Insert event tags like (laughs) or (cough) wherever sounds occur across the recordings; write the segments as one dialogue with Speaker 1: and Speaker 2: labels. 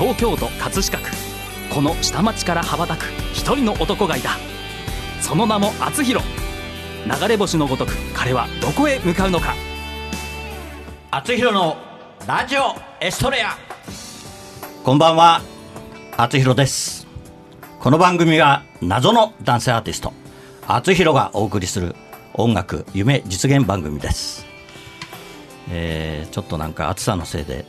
Speaker 1: 東京都葛飾区。この下町から羽ばたく一人の男がいた。その名も厚弘。流れ星のごとく彼はどこへ向かうのか。
Speaker 2: 厚弘のラジオエストレア。こんばんは。厚弘です。この番組は謎の男性アーティスト。厚弘がお送りする音楽夢実現番組です、えーちょっとなんか暑さのせいで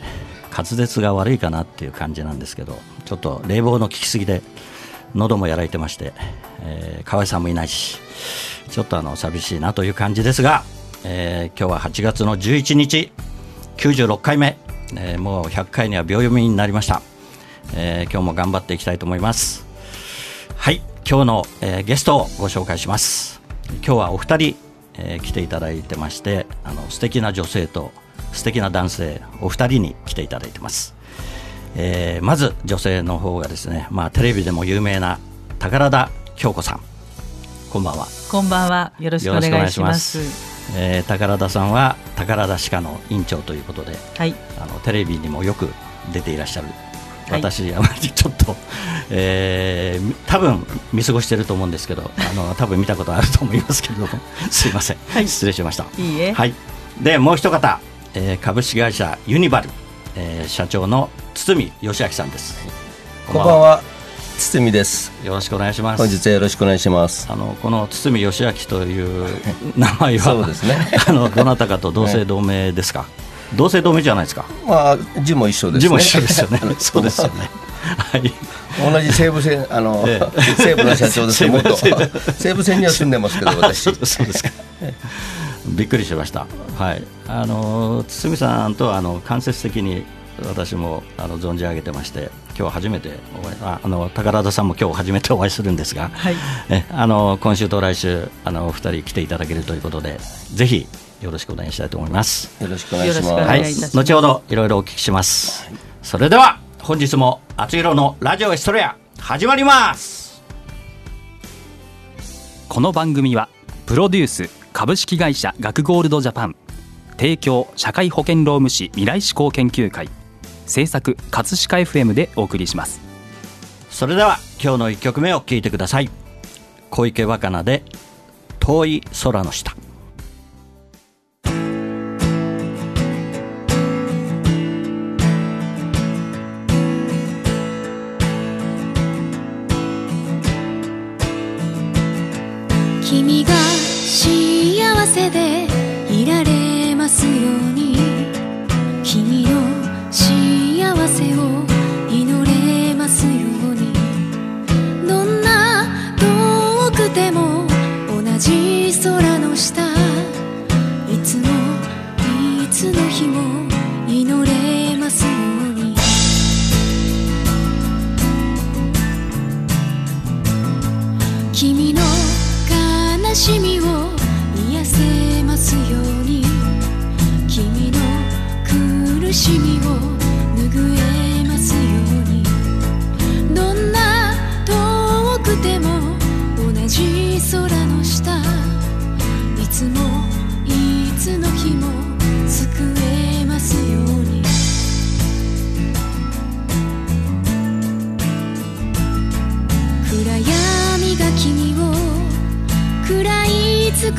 Speaker 2: 滑舌が悪いかなっていう感じなんですけどちょっと冷房の効きすぎで喉もやられてまして、えー河合さんもいないしちょっとあの寂しいなという感じですが、えー今日は8月の11日96回目、えーもう100回には秒読みになりました、えー今日も頑張っていきたいと思います。はい今日の、えーゲストをご紹介します。今日はお二人、えー来ていただいてましてあの素敵な女性と素敵な男性お二人に来ていただいてます。えーまず女性の方がですね、まあ、テレビでも有名な宝田京子さん。こんばんは。
Speaker 3: こんばんは。よろしくお願いします。
Speaker 2: えー宝田さんは宝田歯科の院長ということで
Speaker 3: はい。
Speaker 2: あのテレビにもよく出ていらっしゃる。
Speaker 3: はい。
Speaker 2: 私、あまりちょっと、えーみ多分見過ごしてると思うんですけどあの多分見たことあると思いますけれどもすいません、
Speaker 3: はい。
Speaker 2: 失礼しました。
Speaker 3: いいえ。
Speaker 2: はい、でもう一方、えー株式会社ユニバル、えー社長の堤義明さんです。
Speaker 4: こんばんは、堤です。
Speaker 2: よろしくお願いします。
Speaker 4: 本日はよろしくお願いします。
Speaker 2: あのこの堤義明という名前は
Speaker 4: そうですね。(laughs)
Speaker 2: あのどなたかと同姓同名ですか、同姓同名じゃないですか？
Speaker 4: まあ、字も一緒ですね。
Speaker 2: 字も一緒ですよね。(laughs) そうですよね。はい。
Speaker 4: 同じ西武線、あの、
Speaker 2: え
Speaker 4: 西武の社長ですけど、元。
Speaker 2: 西武
Speaker 4: 線には住んでますけど、私。(laughs)
Speaker 2: そうですかびっくりしました。はい。あの堤さんとはあの間接的に私もあの存じ上げてまして今日初めてお会いああの宝田さんも今日初めてお会いするんですが、
Speaker 3: はい。
Speaker 2: えあの今週と来週あのお二人来ていただけるということでぜひよろしくお願いしたいと思います。
Speaker 4: よろしくお願いします。
Speaker 2: はい。後ほどいろいろお聞きします、それでは本日も「あつのラジオエストレア」始まります。
Speaker 1: この番組はプロデュース株式会社学ゴールドジャパン。提供社会保険労務士未来志向研究会。制作葛飾 FM でお送りします。
Speaker 2: それでは今日の1曲目を聴いてください。小池若菜で「遠い空の下」
Speaker 5: 君が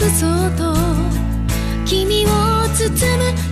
Speaker 5: くそうと君を包む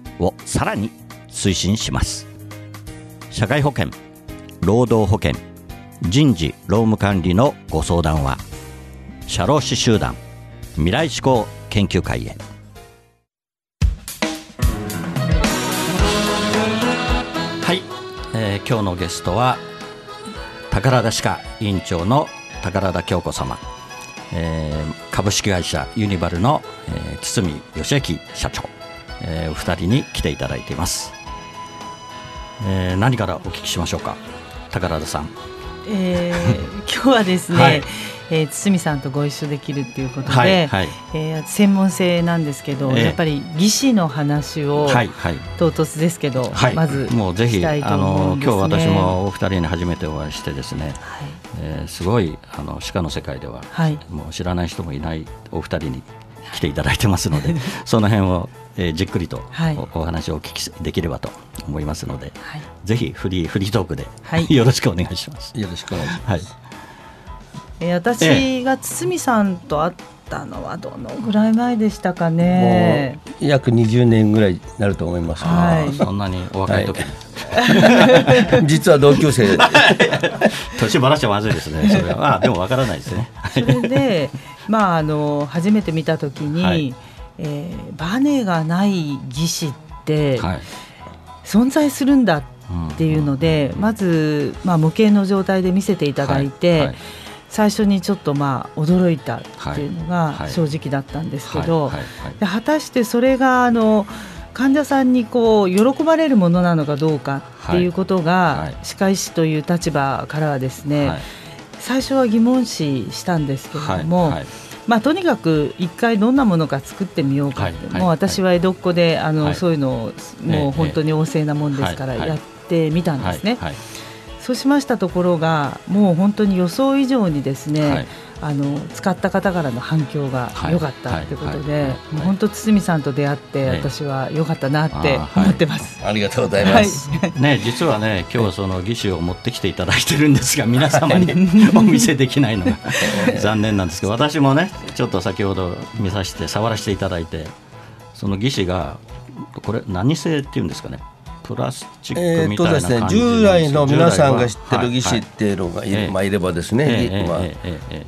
Speaker 2: をさらに推進します。社会保険労働保険人事労務管理のご相談は社労士集団未来志向研究会へ。はい、えー、今日のゲストは宝田歯科委員長の宝田京子様、えー、株式会社ユニバルの、えー、堤義之社長、えー、お二人に来ていただいています、えー、何からお聞きしましょうか？宝田さん、
Speaker 3: えー、(laughs) 今日はですね、はい。えー、堤さんとご一緒できるっていうことで、はいはい、えー、専門性なんですけど、えー、やっぱり技師の話を、はいはい、唐突ですけど、はい、まず
Speaker 2: もうぜひ、あの今日私もお二人に初めてお会いしてですね、はい。えー、すごいあの歯科の世界では、はい、もう知らない人もいないお二人に来ていただいてますので (laughs) その辺を、えー、じっくりとおはい、お話をお聞きできればと思いますので、はい、ぜひフリーフリートークで、はい、(laughs) よろしくお願いします。
Speaker 4: よろしくお願いします。はい。
Speaker 3: えー、私が堤さんと会ったのはどのぐらい前でしたかね？
Speaker 4: 約20年ぐらいになると思います、
Speaker 2: はい、そんなにお若い時に、
Speaker 4: はい、(laughs) 実は同級生。(laughs)
Speaker 2: 年ばらしちゃまずいですね。それは。あでもわからないですね。
Speaker 3: それでまああの初めて見た時に、はい、えー、バネがない技師って、はい、存在するんだっていうので、まず、まあ、無形の状態で見せていただいて、はい。はい。最初にちょっとまあ驚いたっていうのが正直だったんですけど果たしてそれがあの患者さんにこう喜ばれるものなのかどうかっていうことが歯科医師という立場からはですね最初は疑問視したんですけれども。まあ、とにかく一回どんなものか作ってみようかって、もう私は江戸っ子であの、そういうのをもう本当に旺盛なもんですからやってみたんですね。そうしましたところがもう本当に予想以上にですね、はい、あの使った方からの反響が良かったとい。うことで、もう本当堤さんと出会って私は良かったなって思ってます。
Speaker 4: ありがとうございます。
Speaker 2: ね実はね今日その義手を持ってきていただいてるんですが (laughs) 皆様に (laughs) お見せできないのが (laughs) 残念なんですけど私もねちょっと先ほど見させて触らせていただいてその義手がこれ何製っていうんですかねプラスチックみたいな感じ、えー、
Speaker 4: ね、従来の皆さんが知ってる技師っていうのがい,、まあ、いればですね、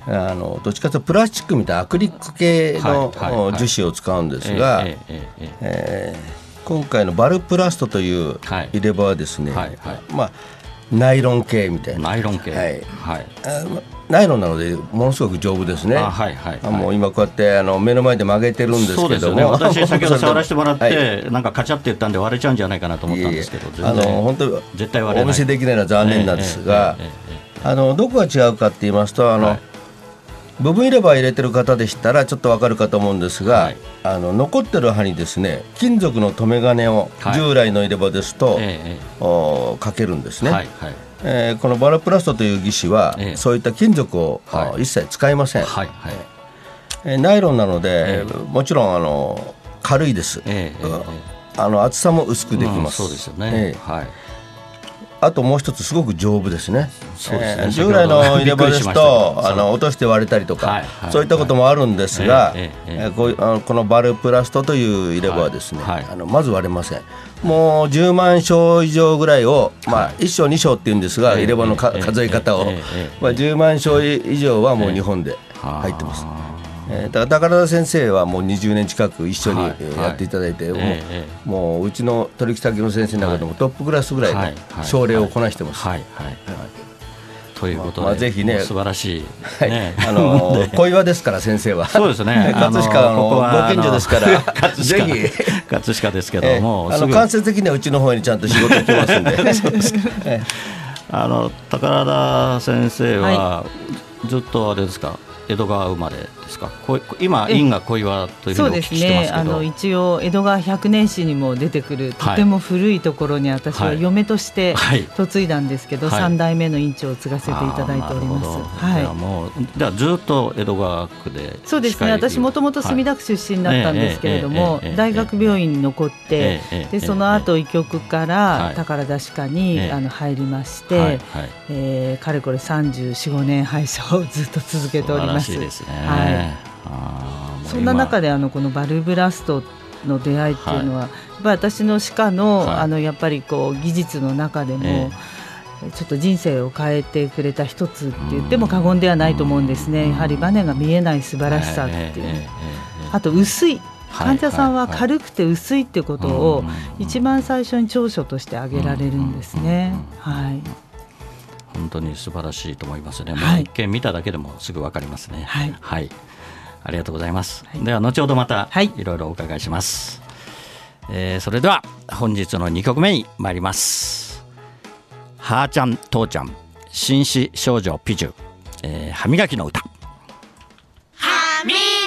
Speaker 4: まあ、あのどっちかというとプラスチックみたいなアクリル系の樹脂を使うんですが、えー、今回のバルプラストという入れ歯はですね、まあナイロン系みたいな。
Speaker 2: ナイロン系。
Speaker 4: はい。はい。ナイロンなのでものすごく丈夫ですね。はいはい、はい、もう今こうやってあの目の前で曲げてるんですけども、ね、(laughs)
Speaker 2: 私先ほど触らせてもらって、はい、なんかカチャって言ったんで割れちゃうんじゃないかなと思ったんですけど、
Speaker 4: あの本当絶対割れお見せできないのは残念なんですが、あのどこが違うかって言いますとあの。はい。部分入れ歯入れてる方でしたらちょっとわかるかと思うんですが、はい、あの残ってる歯にですね金属の留め金を従来の入れ歯ですと、はい、かけるんですね。はいはいえー、このバラプラストという義歯は、えそういった金属を、はい、一切使いません、はいはい。えー、ナイロンなので、えー、もちろんあの軽いです、えー、あの厚さも薄くできます、
Speaker 2: うん、そうですよね、はい。
Speaker 4: あともう一つすごく丈夫ですね。そうですね。従来の入れ歯ですとあの落として割れたりとか、はいはい、そういったこともあるんですが、えええこういうあのこのバルプラストという入れ歯はですね、はい、あのまず割れません。もう10万床以上ぐらいを、まあ、1床2床っていうんですが、入れ歯のか数え方を、まあ、10万床以上はもう日本で入ってます。えー、だから宝田先生はもう20年近く一緒にやっていただいて、はい、もうもううちの取引先の先生の中でもトップクラスぐらいの症例をこなしてます。はいはいはい。
Speaker 2: ということで、まあ、
Speaker 4: ぜひね、
Speaker 2: 素晴らし
Speaker 4: い、ね、はい、あの (laughs) 小岩ですから先生は。
Speaker 2: そうですね。(laughs)
Speaker 4: 葛飾のご近所ですから、ぜひ
Speaker 2: 葛飾ですけども、
Speaker 4: あの間接的にはうちの方にちゃんと仕事来ますんで。(laughs) そうですか。
Speaker 2: あの宝田先生は、ずっとあれですか江戸川生まれ？ですか？今因が小岩というふうにお聞きしてますけど、ね、あの
Speaker 3: 一応江戸川百年史にも出てくるとても古いところに私は嫁として嫁いだんですけど、はい、3代目の院長を継がせていただいております。
Speaker 2: はい、もうじゃずっと江戸川区で
Speaker 3: そうですね。私もともと墨田区出身だったんですけれども、大学病院に残って、でその後医局から宝田歯科に、あの入りまして、はいえー、かれこれ34、5年歯医者をずっと続けております。
Speaker 2: すね、はい
Speaker 3: そんな中であのこのバルブラストの出会いっていうのは、はい、やっぱ私の歯科のはい、あのやっぱりこう技術の中でも、えー、ちょっと人生を変えてくれた一つって言っても過言ではないと思うんですね、やはりバネが見えない素晴らしさっていう、えー、あと薄い患者さんは軽くて薄いっていうことを一番最初に長所として挙げられるんですね。はい
Speaker 2: 本当に素晴らしいと思いますね。はい、一見見ただけでもすぐわかりますね。はい、はい。ありがとうございます、はい、では後ほどまたい。ろいろお伺いします、はい、えー、それでは本日の2曲目に参ります。はーちゃん父ちゃん紳士少女ピジュ、えー、歯磨きの歌。
Speaker 6: 歯磨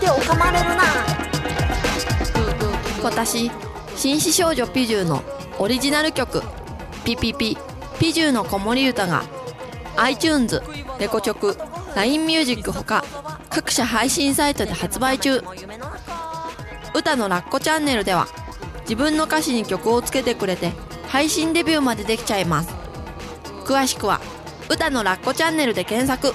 Speaker 6: 手をかまれるな。
Speaker 7: 今年紳士
Speaker 6: 少女ピジューのオリジナル曲「ピピピピジューの子守歌が iTunes、レコチョク、LINE ミュージックほか各社配信サイトで発売中。歌のラッコチャンネルでは自分の歌詞に曲をつけてくれて配信デビューまでできちゃいます。詳しくは歌のラッコチャンネルで検索。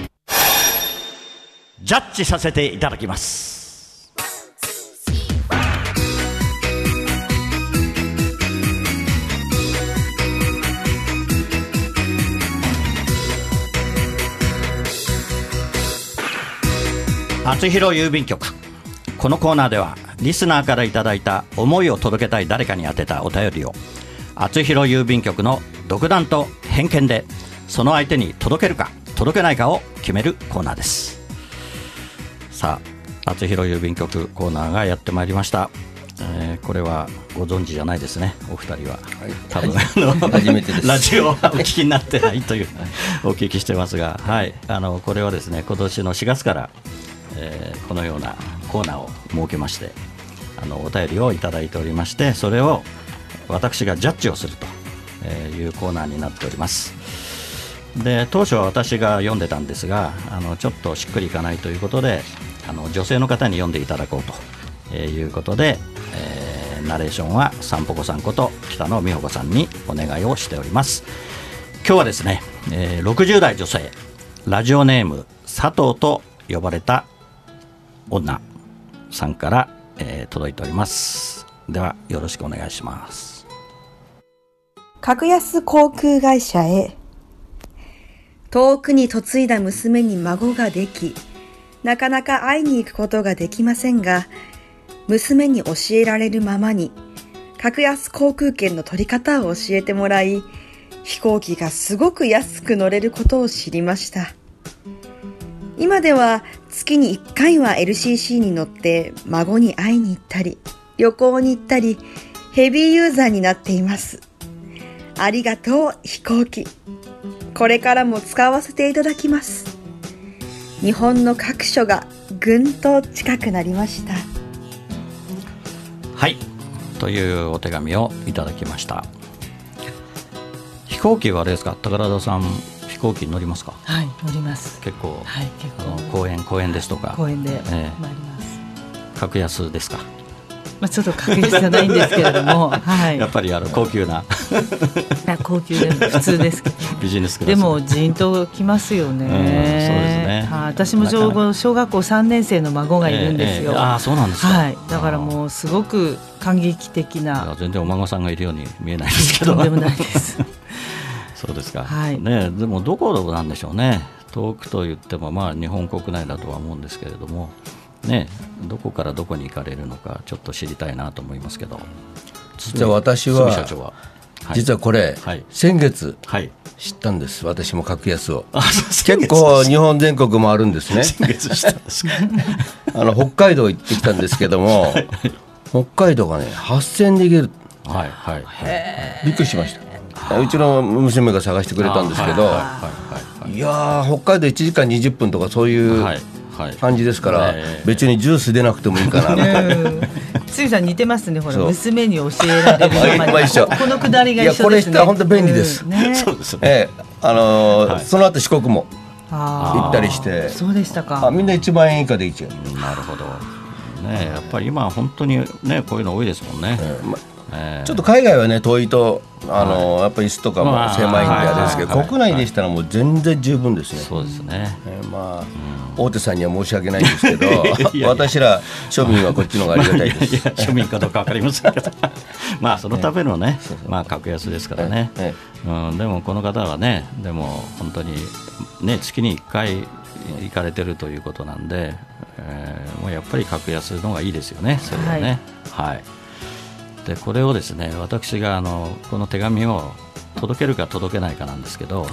Speaker 2: ジャッジさせていただきます。厚弘郵便局。このコーナーではリスナーからいただいた思いを届けたい誰かに宛てたお便りを厚弘郵便局の独断と偏見でその相手に届けるか届けないかを決めるコーナーです。さあ厚弘郵便局コーナーがやってまいりました。えー、これはご存知じゃないですね、お二人は。はい、多分
Speaker 4: 初めてです。
Speaker 2: ラジオはお聞きになってないという (laughs) お聞きしてますが、はい、あのこれはですね今年の4月から、えー、このようなコーナーを設けまして、あのお便りをいただいておりまして、それを私がジャッジをするというコーナーになっております。で当初は私が読んでたんですがあのちょっとしっくりいかないということであの女性の方に読んでいただこうとえー、いうことで、えー、ナレーションはさんぽこさんこと北野美穂子さんにお願いをしております。今日はですね、えー、60代女性ラジオネーム佐藤と呼ばれた女さんから、えー、届いております。ではよろしくお願いします。
Speaker 8: 格安航空会社へ。遠くに嫁いだ娘に孫ができなかなか会いに行くことができませんが娘に教えられるままに、格安航空券の取り方を教えてもらい、飛行機がすごく安く乗れることを知りました。今では月に1回は LCC に乗って孫に会いに行ったり、旅行に行ったり、ヘビーユーザーになっています。ありがとう飛行機。これからも使わせていただきます。日本の各所がぐんと近くなりました。
Speaker 2: はい。というお手紙をいただきました。飛行機はあれですか？宝田さん飛行機乗りますか？
Speaker 3: はい乗ります。
Speaker 2: 結構,、
Speaker 3: はい、結構。
Speaker 2: あの公園公園ですとか。
Speaker 3: 公園で参ります、
Speaker 2: えー、格安ですか？
Speaker 3: まあ、ちょっと確実じゃないんですけれども、(laughs) はい、
Speaker 2: やっぱりあの高級な。
Speaker 3: 高級で普通ですけど
Speaker 2: ビジネス
Speaker 3: でもじんときますよね、うん、そうですね、はあ、私も小小学校3年生の孫がいるんですよ、えーえ
Speaker 2: ー、あそうなんですか、
Speaker 3: はい、だからもうすごく感激的な。
Speaker 2: 全然お孫さんがいるように見えないですけど。
Speaker 3: とんでもないです。(laughs)
Speaker 2: そうですか、
Speaker 3: はい、
Speaker 2: ね、でもどこなんでしょうね。遠くと言ってもまあ日本国内だとは思うんですけれどもね、どこからどこに行かれるのかちょっと知りたいなと思いますけど。
Speaker 4: 実は私はは、実はこれ、はい、先月、知ったんです。私も格安を。結構日本全国もあるんですね。あの北海道行ってきたんですけども、(laughs) 北海道がね8000円で行ける、
Speaker 2: はいはい、
Speaker 4: びっくりしました。うちの娘が探してくれたんですけど、いや北海道1時間20分とかそういう、はい感じですから、別にジュース出なくてもいいかな、(laughs)
Speaker 3: つゆさん似てますねほら。娘に教えられるこのくだりが一緒
Speaker 4: ですね。これ本当便利です、(laughs)
Speaker 2: そうです
Speaker 4: ね。あのその後四国も。行ったりして。
Speaker 3: そうでしたか。
Speaker 4: みんな1万円以下でいいちゃ
Speaker 2: う。なるほど。ねやっぱり今本当にねこういうの多いですもんね、
Speaker 4: ちょっと海外はね遠いとあの、やっぱり椅子とかも狭いんであれですけど、国内でしたらもう全然十分ですね。
Speaker 2: そうですね。
Speaker 4: えー、まあ、大手さんには申し訳ないんですけど、(laughs) 私ら庶民はこっちの方がありがたいです。
Speaker 2: 庶民かどうかわかりませんけど、(laughs) まあそのためのね、まあ格安ですからね。うん、でもこの方はね、でも本当にね月に1回行かれてるということなんで、えー、もうやっぱり格安の方がいいですよね。それはね。はい、はいでこれをですね私があのこの手紙を届けるか届けないかなんですけど、うん、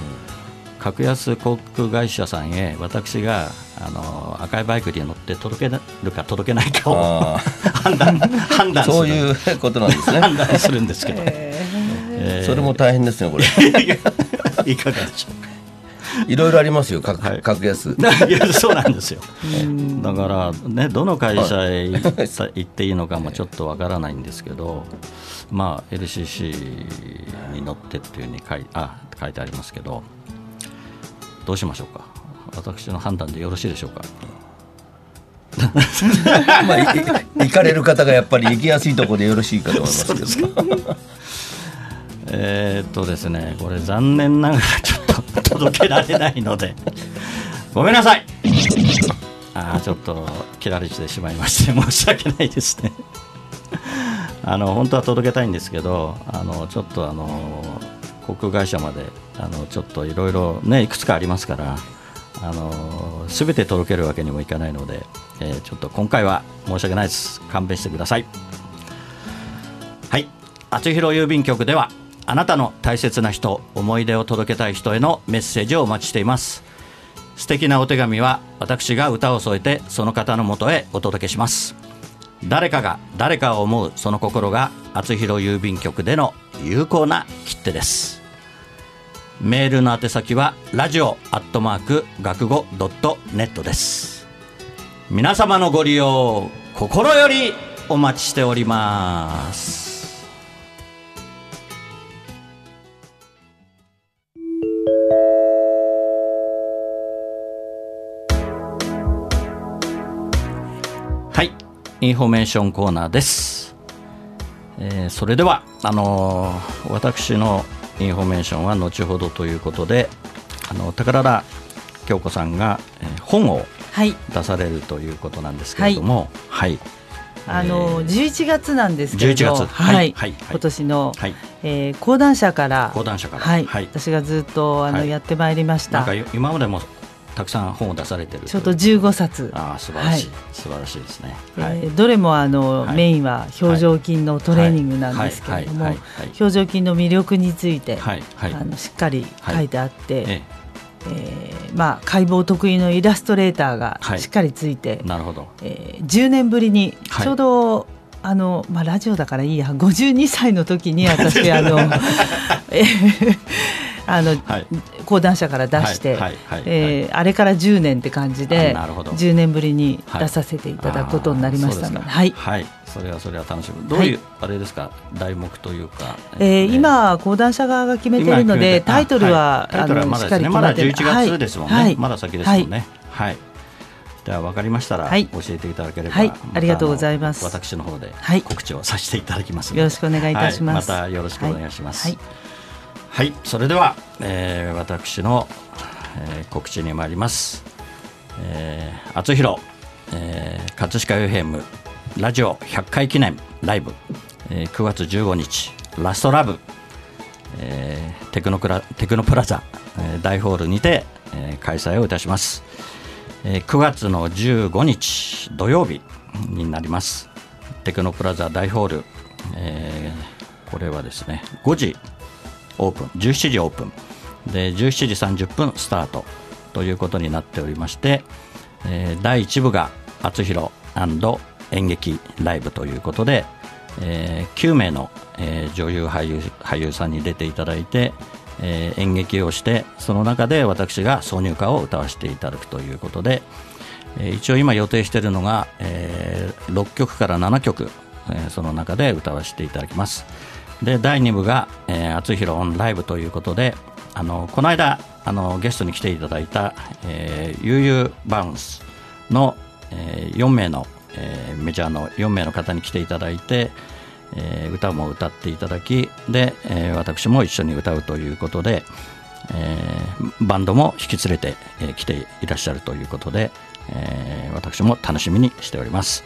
Speaker 2: 格安航空会社さんへ私があの赤いバイクに乗って届けるか届けないかを (laughs) 判断判断
Speaker 4: そういうことなんですね。
Speaker 2: 判断するんですけど、
Speaker 4: えー、それも大変ですねこれ。
Speaker 2: いかがでしょうか (laughs)
Speaker 4: いろいろありますよ、格,、はい、格安。(laughs)
Speaker 2: そうなんですよ。だからね、どの会社へ (laughs) 行っていいのかもちょっとわからないんですけど、まあ LCC に乗ってっていうふうに書いあ書いてありますけど、どうしましょうか？私の判断でよろしいでしょうか？
Speaker 4: まあ、行かれる方がやっぱり行きやすいところでよろしいかと思いますけど。
Speaker 2: えっとですね、これ残念ながらちょ届けられないので、ごめんなさい。あちょっと切られてしまいまして申し訳ないですね。あの本当は届けたいんですけど、あのちょっとあの航空会社まであのちょっといろいろねいくつかありますから。あの全て届けるわけにもいかないので、えー、ちょっと今回は申し訳ないです勘弁してくださいはい厚弘郵便局ではあなたの大切な人思い出を届けたい人へのメッセージをお待ちしています。素敵なお手紙は私が歌を添えてその方のもとへお届けします。誰かが誰かを思うその心が厚弘郵便局での有効な切手です。メールの宛先はラジオアットマーク学語ドットネットです。皆様のご利用心よりお待ちしております。インフォメーションコーナーです、えー、それではあのー、私のインフォメーションは後ほどということであの宝田京子さんが、えー、本を出されるということなんですけれども、はい、はい。
Speaker 3: あの11月なんですけ
Speaker 2: ど、
Speaker 3: はい、はい、はい、今年の、はい、えー、講談社から
Speaker 2: 講談社から、
Speaker 3: はい、はい、私がずっとあの、やってまいりました。
Speaker 2: なんか今までもたくさん本を出されてる。
Speaker 3: ちょっと15冊。
Speaker 2: ああ素晴らしい、はい、素晴らしいですね、
Speaker 3: えー、どれもあの、はい、メインは表情筋のトレーニングなんですけれども表情筋の魅力について、はい。はい、あのしっかり書いてあって、ええ。ー、まあ、解剖得意のイラストレーターがしっかりついて、
Speaker 2: なるほど、
Speaker 3: えー、10年ぶりにちょうど、あのまあ、ラジオだからいいや。52歳の時に私あの、(laughs) えーあの、はい、講談社から出して、えあれから10年って感じで10年ぶりに出させていただくことになりましたので、
Speaker 2: はい、はい、それはそれは楽しみ。どういう、あれですか題目というか、
Speaker 3: えー、今講談社側が決めているのでタイトルは、
Speaker 2: あのしっかり決まだ11月ですもんね、まだ先ですもんね。はい。では分かりましたら、教えていただければ、はい、
Speaker 3: ありがとうございます。
Speaker 2: 私の方で告知をさせていただきます
Speaker 3: よろしくお願いいたしま
Speaker 2: す、またよろしくお願いします、はいそれでは、えー、私の、えー、告知に参ります。えー、厚弘、えー、葛飾 FM ラジオ100回記念ライブ、えー、9月15日ラストラブ、えー、テクノクラテクノプラザ、えー、大ホールにて、えー、開催をいたします、えー、9月の15日土曜日になります。テクノプラザ大ホール、えー、これはですね5時オープン。17時オープン。で17時30分スタート。ということになっておりまして、えー、第1部が「あつひろ演劇ライブ」ということで、えー、9名の、えー、女優俳優俳優さんに出ていただいて、えー、演劇をしてその中で私が挿入歌を歌わせていただくということで、えー、一応今予定しているのが、えー、6曲から7曲、えー、その中で歌わせていただきます。で第2部が「えー、厚弘オンライブ」ということであのこの間あのゲストに来ていただいた、えー、悠々バウンスの、えー、4名の、えー、メジャーの4名の方に来ていただいて、えー、歌も歌っていただきで、えー、私も一緒に歌うということで、えー、バンドも引き連れて、えー、来ていらっしゃるということで、えー、私も楽しみにしております。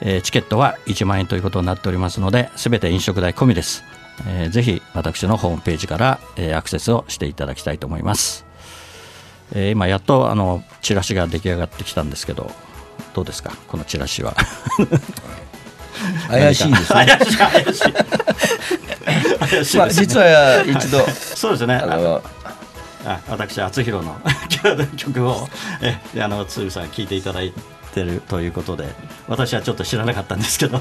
Speaker 2: えー、チケットは1万円ということになっておりますので、すべて飲食代込みです。えー、ぜひ私のホームページから、えー、アクセスをしていただきたいと思います。えー、今やっとあのチラシが出来上がってきたんですけど、どうですか、このチラシは。
Speaker 4: 怪しいですね。(laughs) 怪しい。怪しい。怪しいまあ、実は一度、(laughs)
Speaker 2: そうですね。あのあ私、厚弘の (laughs) 曲をえあの鶴さん聞いていただいてるということで私はちょっと知らなかったんですけど。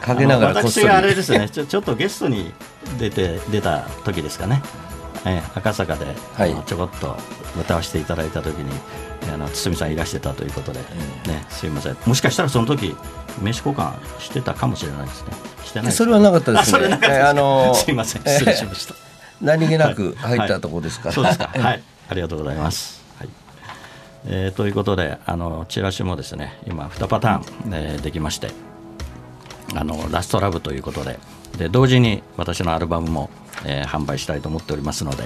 Speaker 4: かけなが
Speaker 2: ら私があれですねちょちょっとゲストに出て出た時ですかね、え赤坂で、はい、ちょこっと歌わせていただいた時にあの堤さんいらしてたということで、ね、すいません。もしかしたらその時名刺交換してたかもしれないですね。してない
Speaker 4: それはなかったですね。
Speaker 2: あのー、(laughs) すいません。失礼しました、
Speaker 4: 何気なく入ったところですから、
Speaker 2: はい、そうですか。はい。ありがとうございますえー、ということであのチラシもですね今2パターン、えー、できましてあのラストラブということでで同時に私のアルバムも、えー、販売したいと思っておりますので、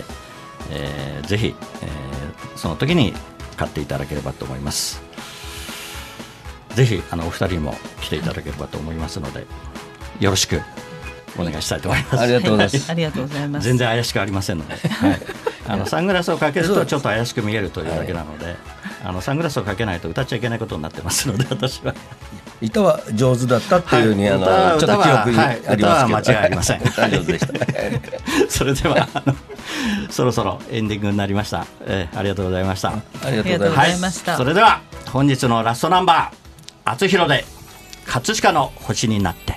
Speaker 2: えー、ぜひ、えー、その時に買っていただければと思いますぜひあのお二人も来ていただければと思いますのでよろしくお願いしたいと思います。
Speaker 4: ありがとうございます。
Speaker 3: ありがとうございます。
Speaker 2: 全然怪しくありませんので、はい、あのサングラスをかけるとちょっと怪しく見えるというだけなので、あのサングラスをかけないと歌っちゃいけないことになってますので (laughs) 私は。
Speaker 4: 歌は上手だったっていうふうに、はい、あのちょっと記憶にありますけど、は
Speaker 2: い、間違いありません。(laughs) (laughs) それではそろそろエンディングになりました、えー、ありがとうございました。
Speaker 3: ありがとうございました、
Speaker 2: はい、それでは本日のラストナンバー「厚弘で葛飾の星になって」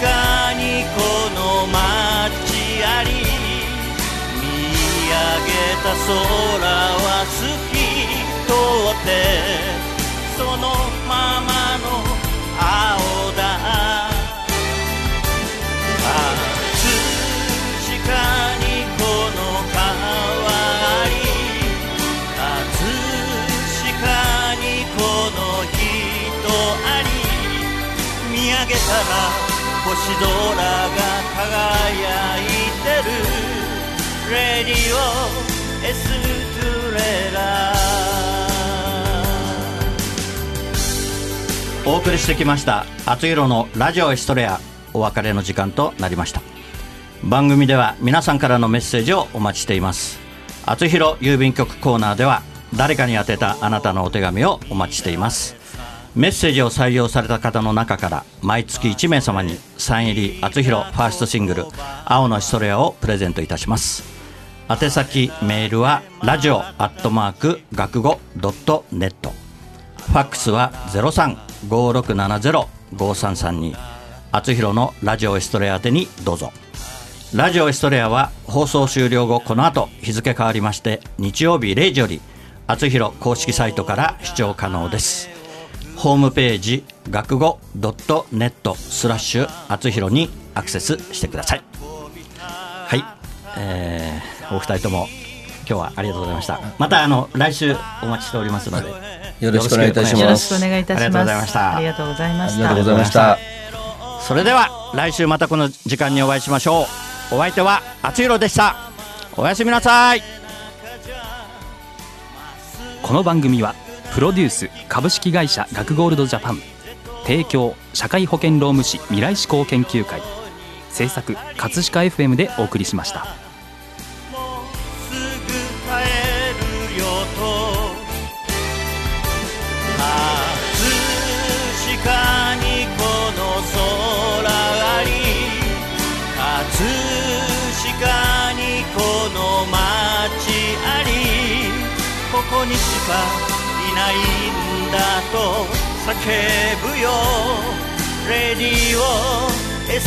Speaker 2: かにこの街あり見上げた空は透き通ってそのままの青だ。葛飾にこの川あり葛飾にこの人あり見上げたら星空が輝いてるレディオエストレラお送りしてきました「あつひろのラジオエストレア」お別れの時間となりました。番組では皆さんからのメッセージをお待ちしています。あつひろ郵便局コーナーでは誰かに宛てたあなたのお手紙をお待ちしています。メッセージを採用された方の中から毎月1名様にサイン入り厚弘ファーストシングル「青のヒストレア」をプレゼントいたします。宛先メールはラジオアットマーク学語ドットネット。ファックスは0356705332厚弘のラジオエストレア宛てにどうぞ。ラジオエストレアは放送終了後この後日付変わりまして日曜日0時より厚弘公式サイトから視聴可能です。ホームページ学語 .net スラッシュあつひろにアクセスしてください。はい、えー、お二人とも今日はありがとうございました。またあの来週お待ちしておりますので
Speaker 4: よろしくお願いいたします。
Speaker 3: よろしくお願いいたします。
Speaker 2: ありがとうございました
Speaker 3: ありがとうございま
Speaker 4: した。
Speaker 2: それでは来週またこの時間にお会いしましょう。お相手はあつひろでした。おやすみなさい
Speaker 1: この番組はプロデュース株式会社学ゴールドジャパン。提供社会保険労務士未来志向研究会。制作葛飾 FM でお送りしました。
Speaker 2: ここにしかないんだと叫ぶよ。レディオエス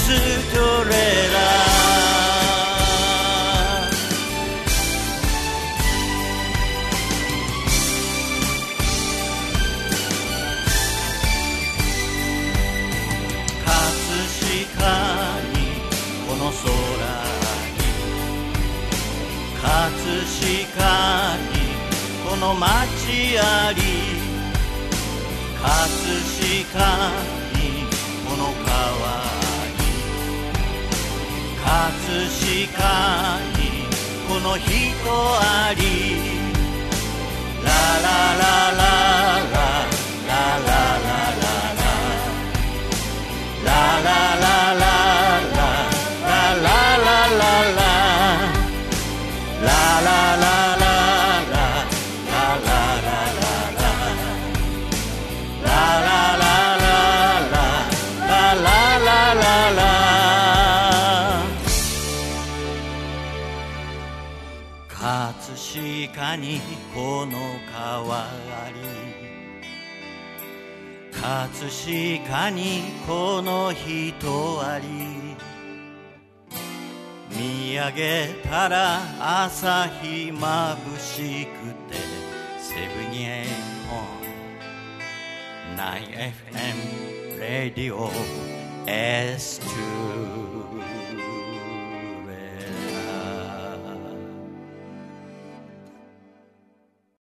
Speaker 2: トレラ。葛飾にこの空に葛飾にの街あり葛飾にこの川あり葛飾にこの人あり。ララララララ。飾にこの人あり。見上げたら朝日まぶしくてセブンエイホン 9FM レディオ S2